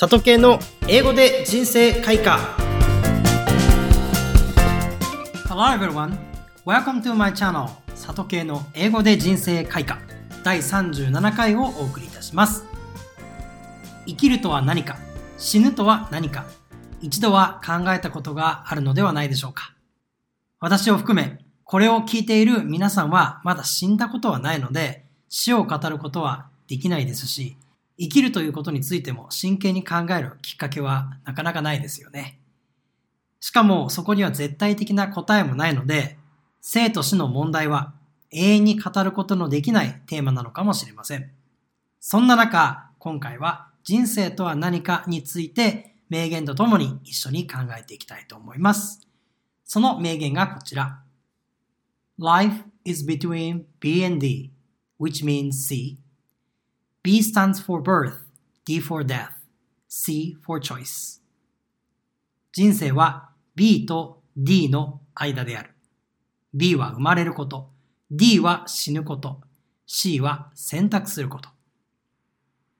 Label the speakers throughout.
Speaker 1: 里系の英語で人生開花。Hello everyone. Welcome to my channel 里系の英語で人生開花。第37回をお送りいたします。生きるとは何か死ぬとは何か一度は考えたことがあるのではないでしょうか。私を含めこれを聞いている皆さんはまだ死んだことはないので死を語ることはできないですし生きるということについても真剣に考えるきっかけはなかなかないですよね。しかもそこには絶対的な答えもないので、生と死の問題は永遠に語ることのできないテーマなのかもしれません。そんな中、今回は人生とは何かについて名言とともに一緒に考えていきたいと思います。その名言がこちら。Life is between B and D, which means C B stands for birth, D for death, C for choice. 人生は B と D の間である。B は生まれること、D は死ぬこと、C は選択すること。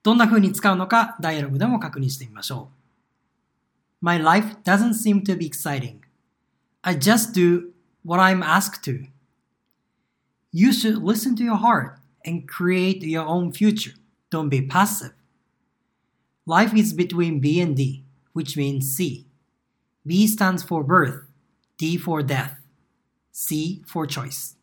Speaker 1: どんな風に使うのかダイアログでも確認してみましょう。My life doesn't seem to be exciting. I just do what I'm asked to. You should listen to your heart and create your own future. Don't be passive. Life is between B and D, which means C. B stands for birth, D for death, C for choice.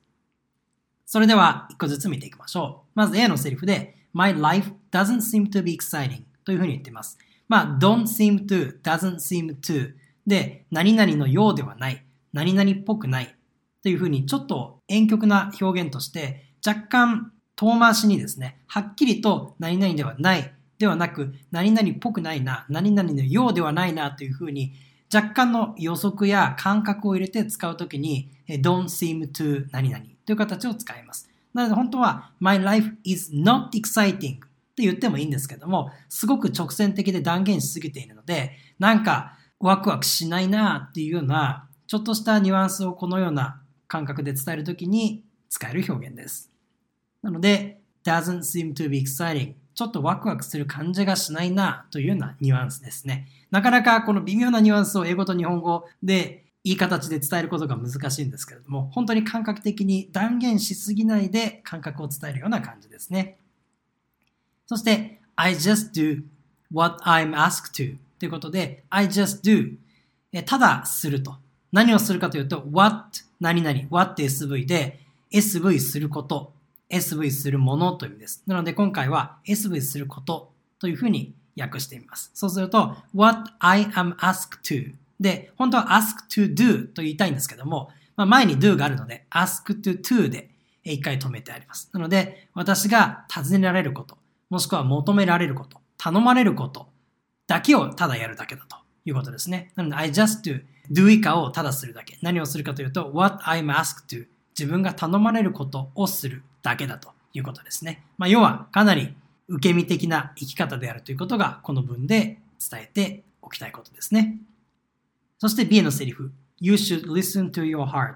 Speaker 1: それでは一個ずつ見ていきましょう。まず A のセリフで My life doesn't seem to be exciting というふうに言っています。まあ don't seem to, doesn't seem to で何々のようではない、何々っぽくないというふうにちょっと婉曲な表現として若干遠回しにですね、はっきりと何々ではないではなく、何々っぽくないな、何々のようではないなというふうに、若干の予測や感覚を入れて使うときに、don't seem to 何々という形を使います。なので本当は my life is not exciting って言ってもいいんですけども、すごく直線的で断言しすぎているので、なんかワクワクしないなっていうような、ちょっとしたニュアンスをこのような感覚で伝えるときに使える表現です。なので、doesn't seem to be exciting ちょっとワクワクする感じがしないなというようなニュアンスですね。なかなかこの微妙なニュアンスを英語と日本語でいい形で伝えることが難しいんですけれども、本当に感覚的に断言しすぎないで感覚を伝えるような感じですね。そして、I just do what I'm asked to ということで、I just do ただすると。何をするかというと、what 何々、what SV で SV すること SV するものという意味です。なので今回は SV することというふうに訳してみます。そうすると what I am asked to で、本当は ask to do と言いたいんですけども、まあ、前に do があるので ask to to で一回止めてあります。なので私が尋ねられること、もしくは求められること、頼まれることだけをただやるだけだということですね。なので I just to do 以下をただするだけ。何をするかというと what I'm asked to 自分が頼まれることをするだけだということですね。まあ、要はかなり受け身的な生き方であるということがこの文で伝えておきたいことですね。そして B のセリフ。You should listen to your heart.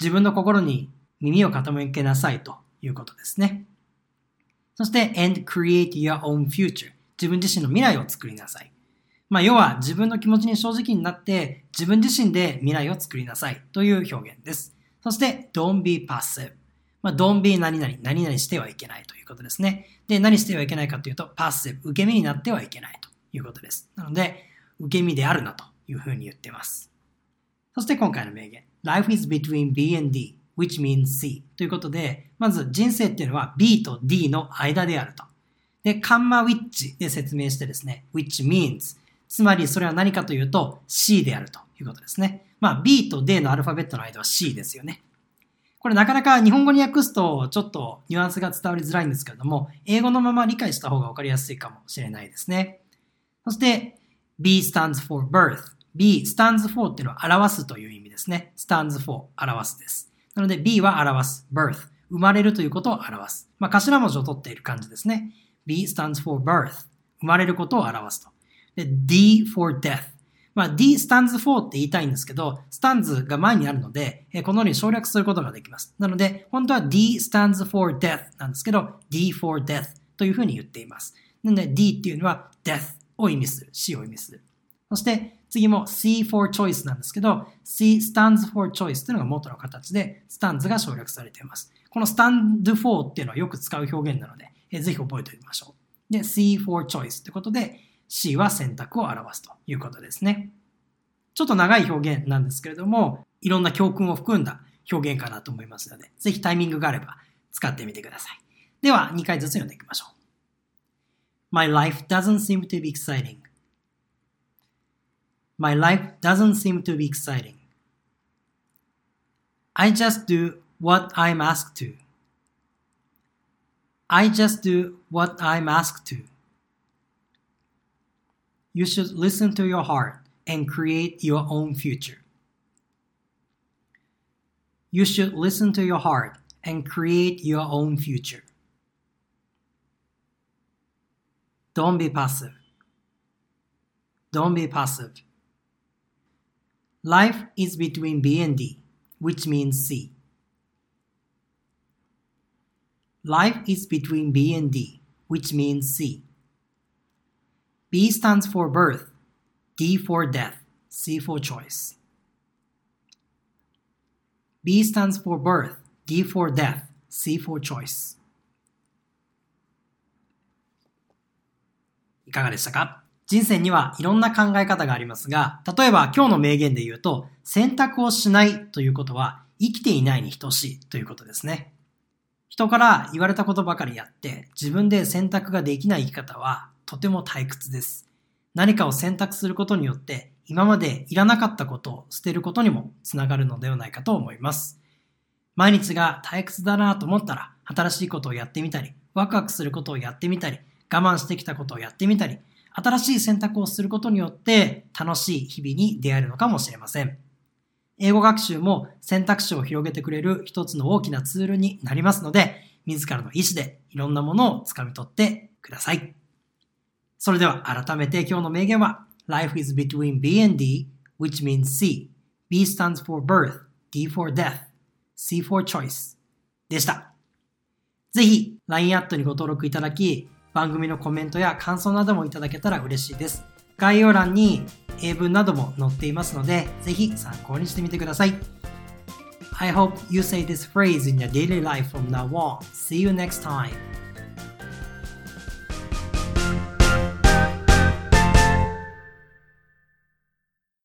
Speaker 1: 自分の心に耳を傾けなさいということですね。そして and create your own future. 自分自身の未来を作りなさい。まあ、要は自分の気持ちに正直になって自分自身で未来を作りなさいという表現です。そして don't be passive. まあ、don't be 何々、何々してはいけないということですね。で、何してはいけないかというと、passive、受け身になってはいけないということです。なので、受け身であるなというふうに言ってます。そして今回の名言。Life is between B and D, which means C ということで、まず人生っていうのは B と D の間であると。で、カンマ which で説明してですね、which means つまりそれは何かというと C であるということですね。まあ B と D のアルファベットの間は C ですよね。これなかなか日本語に訳すとちょっとニュアンスが伝わりづらいんですけれども、英語のまま理解した方がわかりやすいかもしれないですね。そして B stands for birth。B stands for っていうのは表すという意味ですね。stands for 表すです。なので B は表す。birth 生まれるということを表す。まあ頭文字を取っている感じですね。B stands for birth 生まれることを表すと。で D for death まあ、D stands for って言いたいんですけど、stands が前にあるので、このように省略することができます。なので、本当は D stands for death なんですけど、D for death というふうに言っています。なので、D っていうのは death を意味する。C を意味する。そして次も C for choice なんですけど、C stands for choice というのが元の形で、stands が省略されています。この stand for っていうのはよく使う表現なので、えぜひ覚えておきましょう。で、C for choice ってことで、C は選択を表すということですね。ちょっと長い表現なんですけれども、いろんな教訓を含んだ表現かなと思いますので、ぜひタイミングがあれば使ってみてください。では、2回ずつ読んでいきましょう。My life doesn't seem to be exciting. My life doesn't seem to be exciting. I just do what I'm asked to. I just do what I'm asked to. You should listen to your heart and create your own future. You should listen to your heart and create your own future. Don't be passive. Don't be passive. Life is between B and D, which means C. Life is between B and D, which means C. B stands for birth, D for death, C for choice. B stands for birth, D for death, C for choice. いかがでしたか？人生にはいろんな考え方がありますが、例えば今日の名言で言うと、選択をしないということは生きていないに等しいということですね。人から言われたことばかりやって自分で選択ができない生き方はとても退屈です。何かを選択することによって今までいらなかったことを捨てることにもつながるのではないかと思います。毎日が退屈だなと思ったら新しいことをやってみたり、ワクワクすることをやってみたり、我慢してきたことをやってみたり、新しい選択をすることによって楽しい日々に出会えるのかもしれません。英語学習も選択肢を広げてくれる一つの大きなツールになりますので、自らの意思でいろんなものを掴み取ってください。それでは改めて今日の名言は Life is between B and D, which means C. B stands for birth, D for death, C for choice でした。ぜひ LINE アットにご登録いただき、番組のコメントや感想などもいただけたら嬉しいです。概要欄に英文なども載っていますので、ぜひ参考にしてみてください。I hope you say this phrase in your daily life from now on. See you next time.